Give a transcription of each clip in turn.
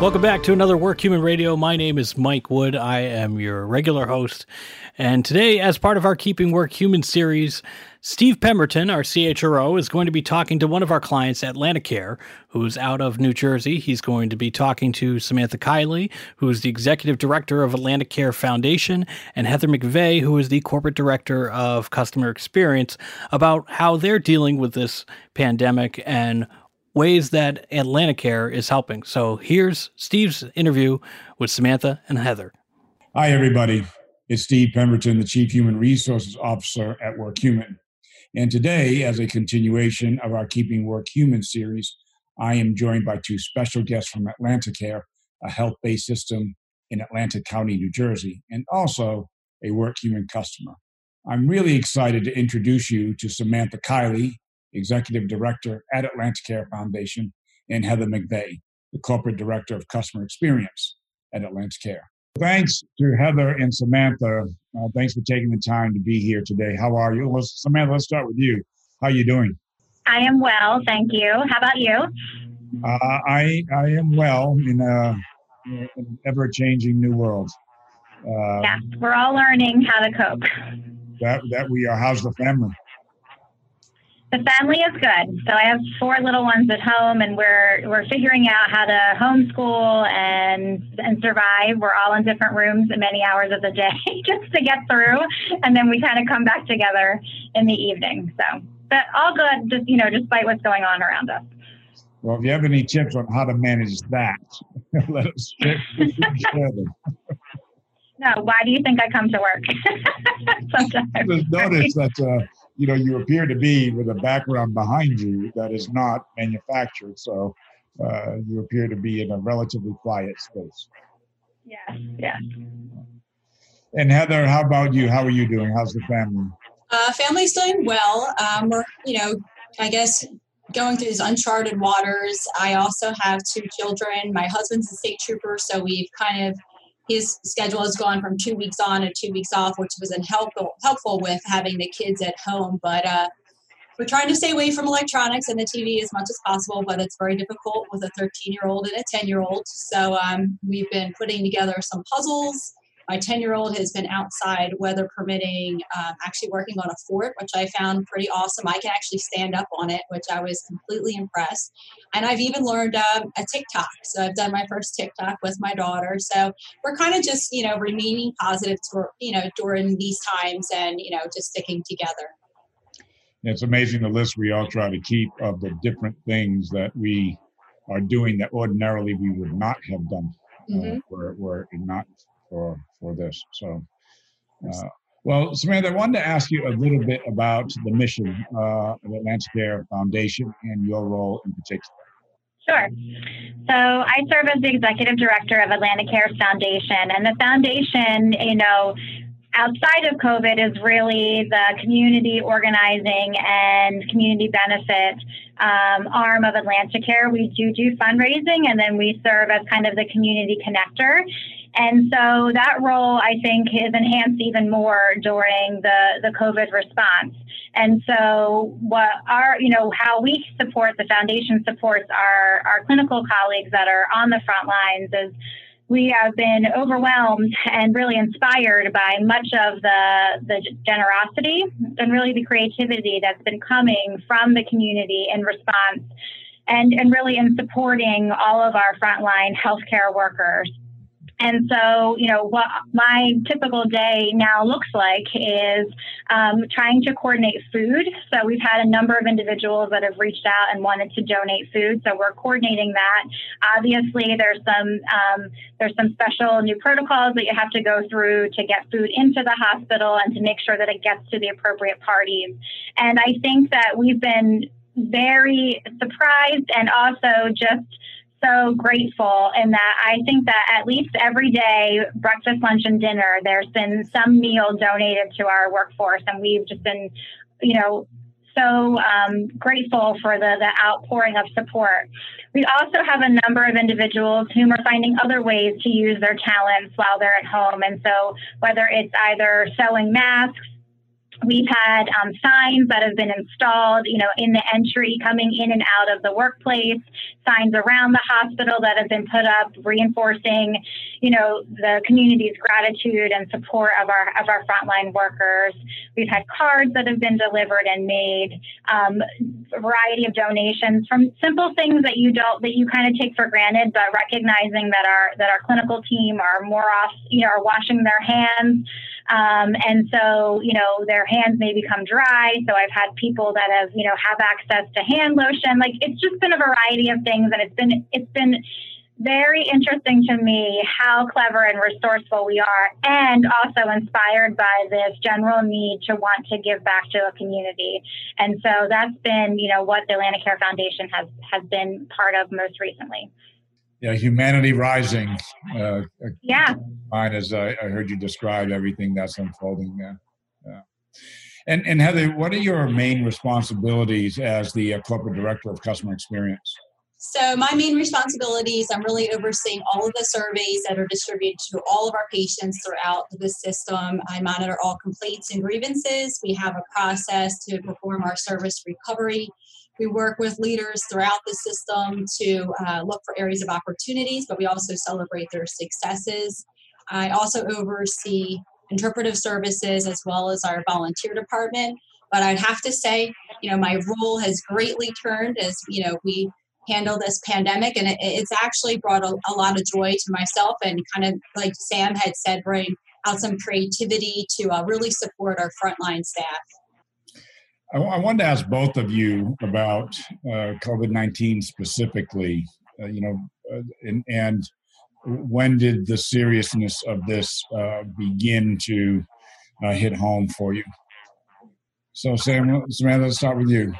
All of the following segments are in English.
Welcome back to another Work Human Radio. My name is Mike Wood. I am your regular host. And today, as part of our Keeping Work Human series, Steve Pemberton, our CHRO, is going to be talking to one of our clients, Atlanticare, who's out of New Jersey. He's going to be talking to Samantha Kiley, who is the executive director of Atlanticare Foundation, and Heather McVeigh, who is the corporate director of customer experience, about how they're dealing with this pandemic and ways that Atlanticare is helping. So here's Steve's interview with Samantha and Heather. Hi, everybody. It's Steve Pemberton, the Chief Human Resources Officer at WorkHuman. And today, as a continuation of our Keeping Work Human series, I am joined by two special guests from Atlanticare, a health based system in Atlantic County, New Jersey, and also a WorkHuman customer. I'm really excited to introduce you to Samantha Kiley, Executive Director at Atlanticare Foundation, and Heather McVeigh, the Corporate Director of Customer Experience at Atlanticare. Thanks to Heather and Samantha. Uh, thanks for taking the time to be here today. How are you? Let's, Samantha, let's start with you. How are you doing? I am well, thank you. How about you? Uh, I I am well in a an ever changing new world. Uh, yeah, we're all learning how to cope. That that we are. How's the family? The family is good. So I have four little ones at home, and we're we're figuring out how to homeschool and and survive. We're all in different rooms many hours of the day just to get through, and then we kind of come back together in the evening. So, but all good. Just you know, despite what's going on around us. Well, if you have any tips on how to manage that, let us share them. No, why do you think I come to work? Sometimes. Just notice that. Uh, you know you appear to be with a background behind you that is not manufactured so uh, you appear to be in a relatively quiet space. Yeah yeah. And heather how about you? How are you doing? How's the family? Uh, family's doing well. Um, we're you know i guess going through these uncharted waters. I also have two children. My husband's a state trooper so we've kind of his schedule has gone from two weeks on and two weeks off, which was helpful helpful with having the kids at home. But uh, we're trying to stay away from electronics and the TV as much as possible, but it's very difficult with a 13 year old and a 10 year old. So um, we've been putting together some puzzles my 10 year old has been outside, weather permitting, um, actually working on a fort, which I found pretty awesome. I can actually stand up on it, which I was completely impressed. And I've even learned um, a TikTok. So I've done my first TikTok with my daughter. So we're kind of just, you know, remaining positive, to, you know, during these times and, you know, just sticking together. It's amazing the list we all try to keep of the different things that we are doing that ordinarily we would not have done. Uh, mm-hmm. Uh, were, were not for for this. So, uh, well, Samantha, I wanted to ask you a little bit about the mission uh, of Atlanticare Foundation and your role in particular. Sure. So I serve as the executive director of Atlanticare Foundation, and the foundation, you know, outside of COVID is really the community organizing and community benefit um, arm of Atlanticare. We do do fundraising, and then we serve as kind of the community connector. And so that role, I think, is enhanced even more during the, the COVID response. And so, what our, you know, how we support the foundation supports our, our clinical colleagues that are on the front lines is we have been overwhelmed and really inspired by much of the, the generosity and really the creativity that's been coming from the community in response and, and really in supporting all of our frontline healthcare workers. And so, you know, what my typical day now looks like is um, trying to coordinate food. So we've had a number of individuals that have reached out and wanted to donate food. So we're coordinating that. Obviously, there's some um, there's some special new protocols that you have to go through to get food into the hospital and to make sure that it gets to the appropriate parties. And I think that we've been very surprised and also just so grateful in that I think that at least every day, breakfast, lunch, and dinner, there's been some meal donated to our workforce, and we've just been, you know, so um, grateful for the, the outpouring of support. We also have a number of individuals whom are finding other ways to use their talents while they're at home. And so, whether it's either sewing masks, We've had um, signs that have been installed, you know, in the entry coming in and out of the workplace, signs around the hospital that have been put up reinforcing, you know, the community's gratitude and support of our of our frontline workers. We've had cards that have been delivered and made, um, a variety of donations from simple things that you don't that you kind of take for granted, but recognizing that our that our clinical team are more off, you know, are washing their hands. Um, and so, you know, their hands may become dry. So I've had people that have, you know, have access to hand lotion. Like it's just been a variety of things, and it's been it's been very interesting to me how clever and resourceful we are, and also inspired by this general need to want to give back to a community. And so that's been, you know, what the Atlanticare Foundation has has been part of most recently yeah, humanity rising. Uh, yeah. Mine as I, I, heard you describe everything that's unfolding there. Yeah. And and Heather, what are your main responsibilities as the uh, corporate director of customer experience? So my main responsibilities, I'm really overseeing all of the surveys that are distributed to all of our patients throughout the system. I monitor all complaints and grievances. We have a process to perform our service recovery we work with leaders throughout the system to uh, look for areas of opportunities, but we also celebrate their successes. I also oversee interpretive services as well as our volunteer department. But I'd have to say, you know, my role has greatly turned as, you know, we handle this pandemic and it, it's actually brought a, a, lot of joy to myself and kind of like Sam had said, bring out some creativity to uh, really support our frontline staff. I, I wanted to ask both of you about uh, COVID 19 specifically, uh, you know, uh, and, and, when did the seriousness of this uh, begin to uh, hit home for you? So, Sam, Samantha, let's start with you.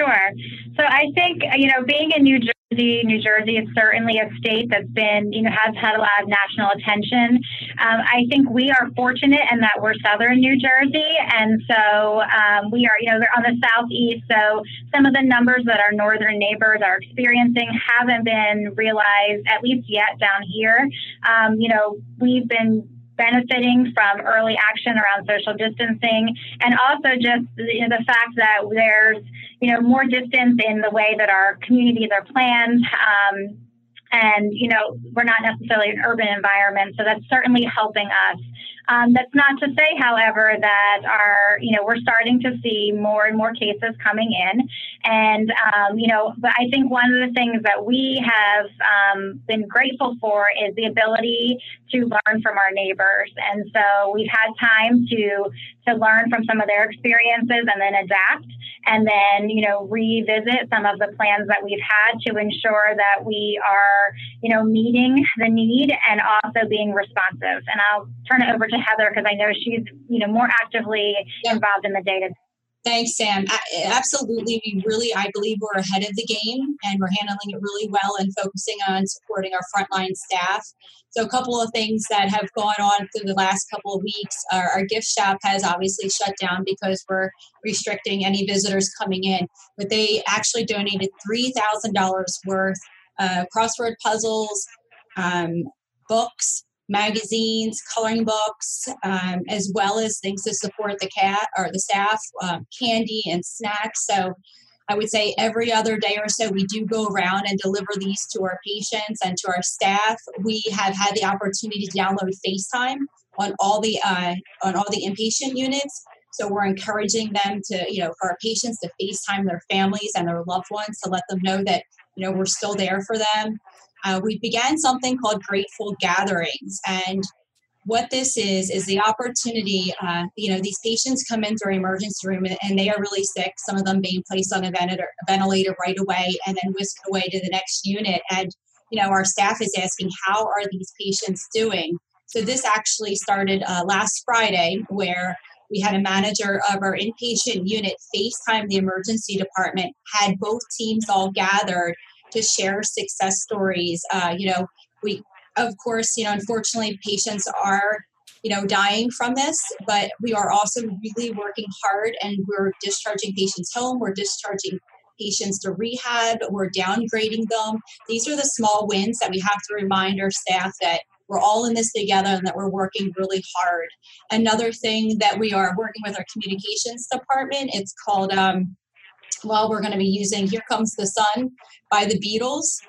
Sure. So I think, you know, being in New New Jersey is certainly a state that's been, you know, has had a lot of national attention. Um, I think we are fortunate in that we're southern New Jersey. And so um, we are, you know, they're on the southeast. So some of the numbers that our northern neighbors are experiencing haven't been realized, at least yet down here. Um, you know, we've been benefiting from early action around social distancing and also just you know, the fact that there's you know more distance in the way that our communities are planned um, and you know we're not necessarily an urban environment so that's certainly helping us um, that's not to say, however, that our, you know, we're starting to see more and more cases coming in. And, um, you know, but I think one of the things that we have um, been grateful for is the ability to learn from our neighbors. And so we've had time to, to learn from some of their experiences and then adapt and then, you know, revisit some of the plans that we've had to ensure that we are, you know, meeting the need and also being responsive. And I'll turn it over to Heather because I know she's, you know, more actively yeah. involved in the data. Thanks, Sam. Absolutely. We really, I believe we're ahead of the game and we're handling it really well and focusing on supporting our frontline staff. So, a couple of things that have gone on through the last couple of weeks our, our gift shop has obviously shut down because we're restricting any visitors coming in, but they actually donated $3,000 worth of crossword puzzles, um, books, magazines, coloring books, um, as well as things to support the cat or the staff, um, candy and snacks. So I would say every other day or so, we do go around and deliver these to our patients and to our staff. We have had the opportunity to download FaceTime on all the uh, on all the inpatient units. So we're encouraging them to, you know, for our patients to FaceTime their families and their loved ones to let them know that, you know, we're still there for them uh, we began something called Grateful Gatherings. And what this is, is the opportunity, uh, you know, these patients come into our emergency room and, and, they are really sick, some of them being placed on a ventilator, ventilator right away and then whisked away to the next unit. And, you know, our staff is asking, how are these patients doing? So this actually started uh, last Friday where we had a manager of our inpatient unit FaceTime the emergency department, had both teams all gathered to share success stories. Uh, you know, we, of course, you know, unfortunately, patients are, you know, dying from this, but we are also really working hard and we're discharging patients home. We're discharging patients to rehab. We're downgrading them. These are the small wins that we have to remind our staff that we're all in this together and that we're working really hard. Another thing that we are working with our communications department, it's called, um, well, we're going to be using Here Comes the Sun by the Beatles.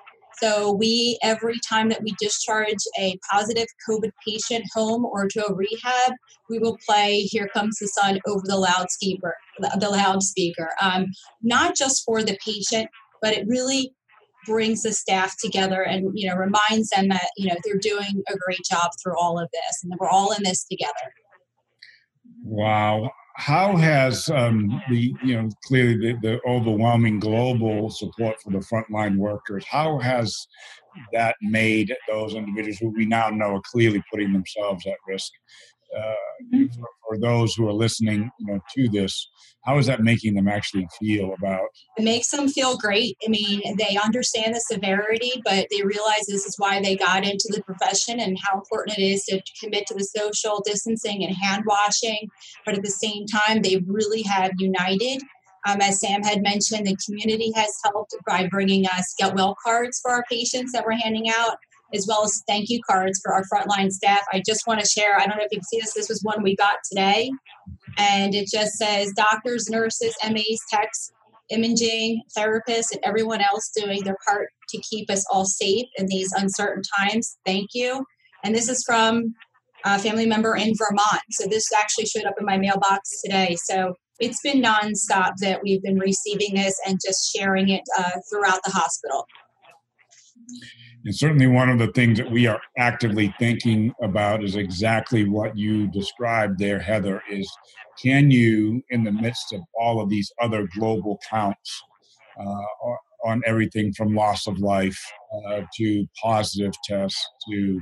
So we, every time that we discharge a positive COVID patient home or to a rehab, we will play "Here Comes the Sun" over the loudspeaker. The loudspeaker, um, not just for the patient, but it really brings the staff together and you know reminds them that you know they're doing a great job through all of this and that we're all in this together. Wow, how has um, the you know clearly the, the, overwhelming global support for the frontline workers how has that made those individuals who we now know are clearly putting themselves at risk uh, mm-hmm. for, for, those who are listening you know to this how is that making them actually feel about it makes them feel great. I mean they understand the severity but they realize this is why they got into the profession and how important it is to commit to the social distancing and hand washing. But at the same time they really have united. Um, as Sam had mentioned, the community has helped by bringing us get well cards for our patients that we're handing out as well as thank you cards for our frontline staff. I just want to share, I don't know if you can see this, this was one we got today. And it just says doctors, nurses, MAs, techs, imaging, therapists, and everyone else doing their part to keep us all safe in these uncertain times. Thank you. And this is from a family member in Vermont. So this actually showed up in my mailbox today. So it's been nonstop that we've been receiving this and just sharing it uh, throughout the hospital. And certainly, one of the things that we are actively thinking about is exactly what you described there, Heather. Is can you, in the midst of all of these other global counts uh, on everything from loss of life uh, to positive tests to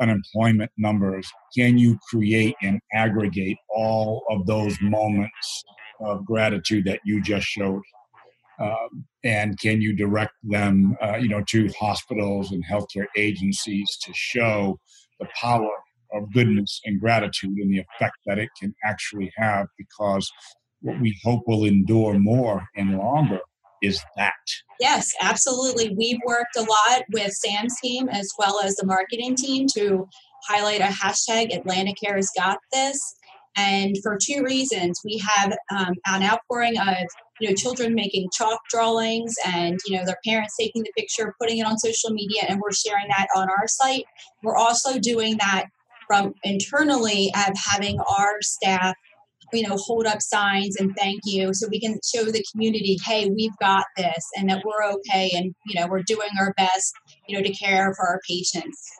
unemployment numbers, can you create and aggregate all of those moments of gratitude that you just showed? Um, and can you direct them, uh, you know, to hospitals and healthcare agencies to show the power of goodness and gratitude and the effect that it can actually have? Because what we hope will endure more and longer is that. Yes, absolutely. We've worked a lot with Sam's team as well as the marketing team to highlight a hashtag Atlanticare's Got This. And for two reasons, we have um, an outpouring of you know children making chalk drawings and you know their parents taking the picture putting it on social media and we're sharing that on our site. We're also doing that from internally of having our staff you know hold up signs and thank you so we can show the community hey we've got this and that we're okay and you know we're doing our best you know to care for our patients.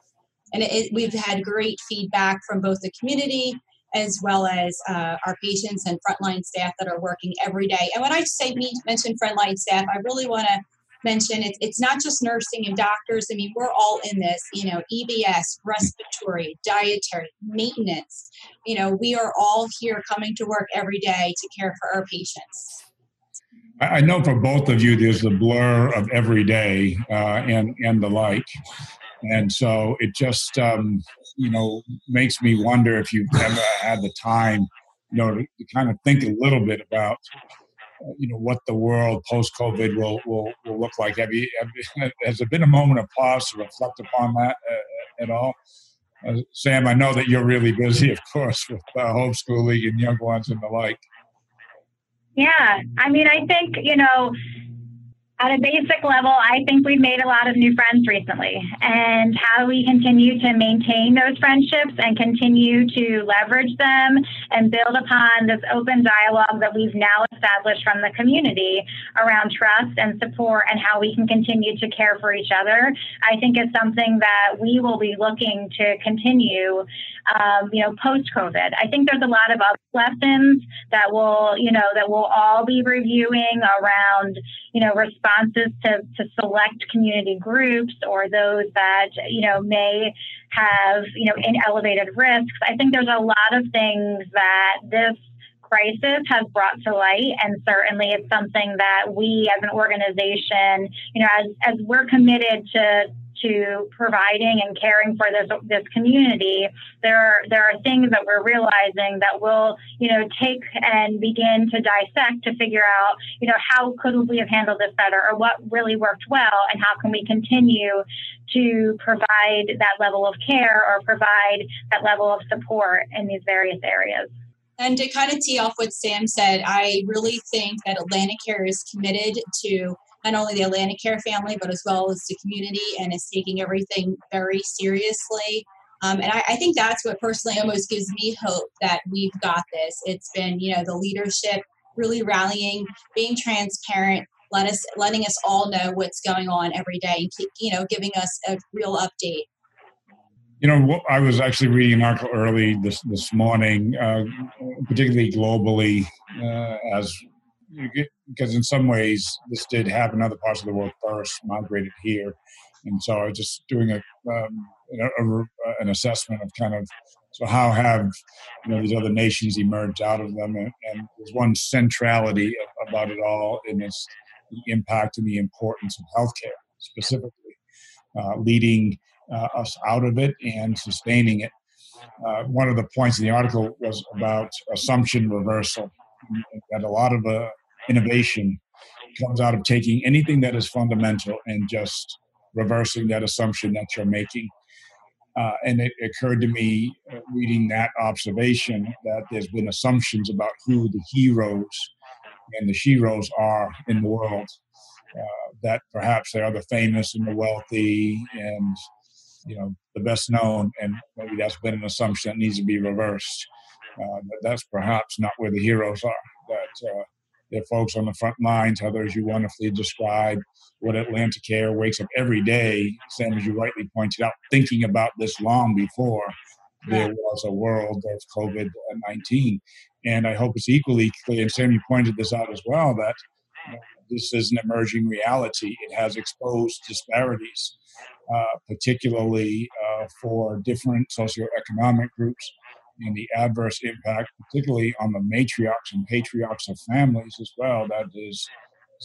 And it, we've had great feedback from both the community as well as uh, our patients and frontline staff that are working every day. And when I say me mention frontline staff, I really want to mention it's, it's not just nursing and doctors. I mean, we're all in this, you know, EVS, respiratory, dietary, maintenance. You know, we are all here coming to work every day to care for our patients. I know for both of you, there's the blur of every day uh, and and the like, and so it just um, you know makes me wonder if you've ever had the time, you know, to, to kind of think a little bit about uh, you know what the world post COVID will, will will look like. Have you have, has there been a moment of pause to reflect upon that uh, at all? Uh, Sam, I know that you're really busy, of course, with uh, homeschooling and young ones and the like. Yeah, I mean, I think you know at a basic level, I think we've made a lot of new friends recently. And how do we continue to maintain those friendships and continue to leverage them and build upon this open dialogue that we've now established from the community around trust and support and how we can continue to care for each other, I think is something that we will be looking to continue, um, you know, post COVID. I think there's a lot of other lessons that will, you know, that we'll all be reviewing around, you know, responses to, to select community groups or those that, you know, may have, you know, in elevated risks. I think there's a lot of things that this crisis has brought to light and certainly it's something that we as an organization you know as, as we're committed to to providing and caring for this this community, there are there are things that we're realizing that will you know take and begin to dissect to figure out you know how could we have handled this better or what really worked well and how can we continue to provide that level of care or provide that level of support in these various areas. And to kind of tee off what Sam said, I really think that Atlantic Care is committed to not only the Atlantic Care family, but as well as the community and is taking everything very seriously. Um, and I, I, think that's what personally almost gives me hope that we've got this. It's been, you know, the leadership really rallying, being transparent, let us, letting us all know what's going on every day, and keep, you know, giving us a real update. You know, I was actually reading an article early this this morning, uh, particularly globally, uh, as because in some ways this did happen. In other parts of the world first, migrated here, and so I was just doing a, um, a, a, an assessment of kind of so how have you know these other nations emerged out of them, and, and there's one centrality about it all, and it's the impact and the importance of healthcare specifically, uh, leading uh, us out of it and sustaining it. Uh, one of the points in the article was about assumption reversal, that a lot of uh, innovation comes out of taking anything that is fundamental and just reversing that assumption that you're making. Uh, and it occurred to me uh, reading that observation that there's been assumptions about who the heroes and the sheroes are in the world. Uh, that perhaps they are the famous and the wealthy and you know the best known, and maybe that's been an assumption that needs to be reversed. Uh, that that's perhaps not where the heroes are. That uh, they're folks on the front lines, others you wonderfully described, what Atlanticare wakes up every day, Sam, as you rightly pointed out, thinking about this long before there was a world of COVID 19. And I hope it's equally clear, and Sam, you pointed this out as well, that this is an emerging reality. It has exposed disparities, uh, particularly uh, for different socioeconomic groups, and the adverse impact, particularly on the matriarchs and patriarchs of families as well. That is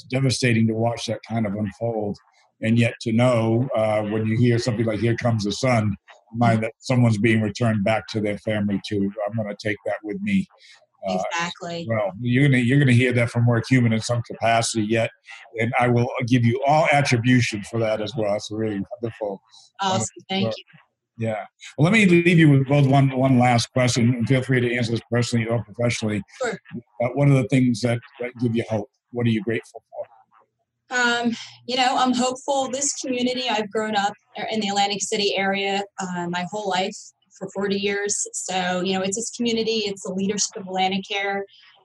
devastating to watch that kind of unfold. And yet to know uh, when you hear something like "Here comes the sun," mind that someone's being returned back to their family too. I'm going to take that with me. Uh, exactly. well, you're gonna you're gonna hear that from WorkHuman in some capacity yet, and I will give you all attribution for that as well. It's really wonderful. Awesome. Wonderful Thank you. Yeah. Well, let me leave you with both one one last question, and feel free to answer this personally or professionally. Sure. Uh, what are the things that, that give you hope? What are you grateful for? Um, you know, I'm hopeful. This community, I've grown up in the Atlantic City area uh, my whole life for 40 years. So, you know, it's this community, it's the leadership of Atlanticare,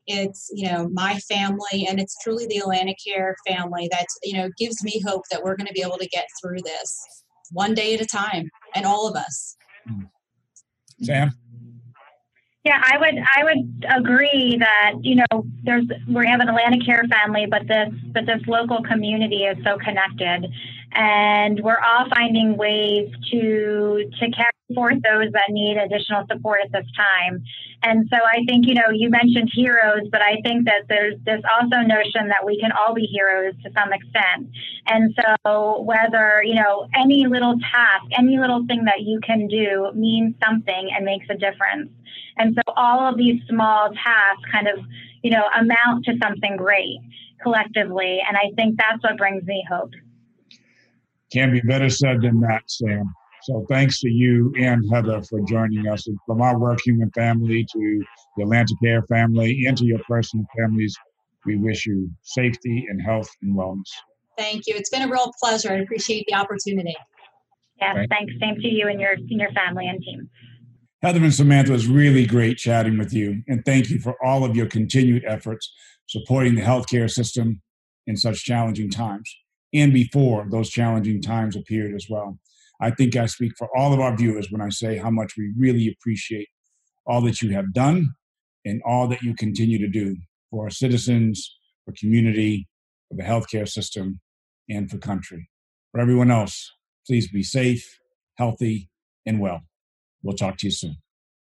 it's, you know, my family, and it's truly the Atlanticare family that, you know, gives me hope that we're going to be able to get through this one day at a time, and all of us. Hmm. Sam? Yeah, I would I would agree that you know there's we have an Atlanticare family, but this but this local community is so connected, and we're all finding ways to to carry forth those that need additional support at this time. And so I think you know you mentioned heroes, but I think that there's this also notion that we can all be heroes to some extent. And so whether you know any little task, any little thing that you can do means something and makes a difference. And so all of these small tasks kind of you know amount to something great collectively. And I think that's what brings me hope. Can't be better said than that, Sam. So thanks to you and Heather for joining us. And from our work human family to the Atlanticare family and to your personal families, we wish you safety and health and wellness. Thank you. It's been a real pleasure. I appreciate the opportunity. Yes, Thank thanks. Same to you and your, and your family and team. Heather and Samantha, it was really great chatting with you. And thank you for all of your continued efforts supporting the healthcare system in such challenging times and before those challenging times appeared as well. I think I speak for all of our viewers when I say how much we really appreciate all that you have done and all that you continue to do for our citizens, for community, for the healthcare system, and for country. For everyone else, please be safe, healthy, and well. We'll talk to you soon.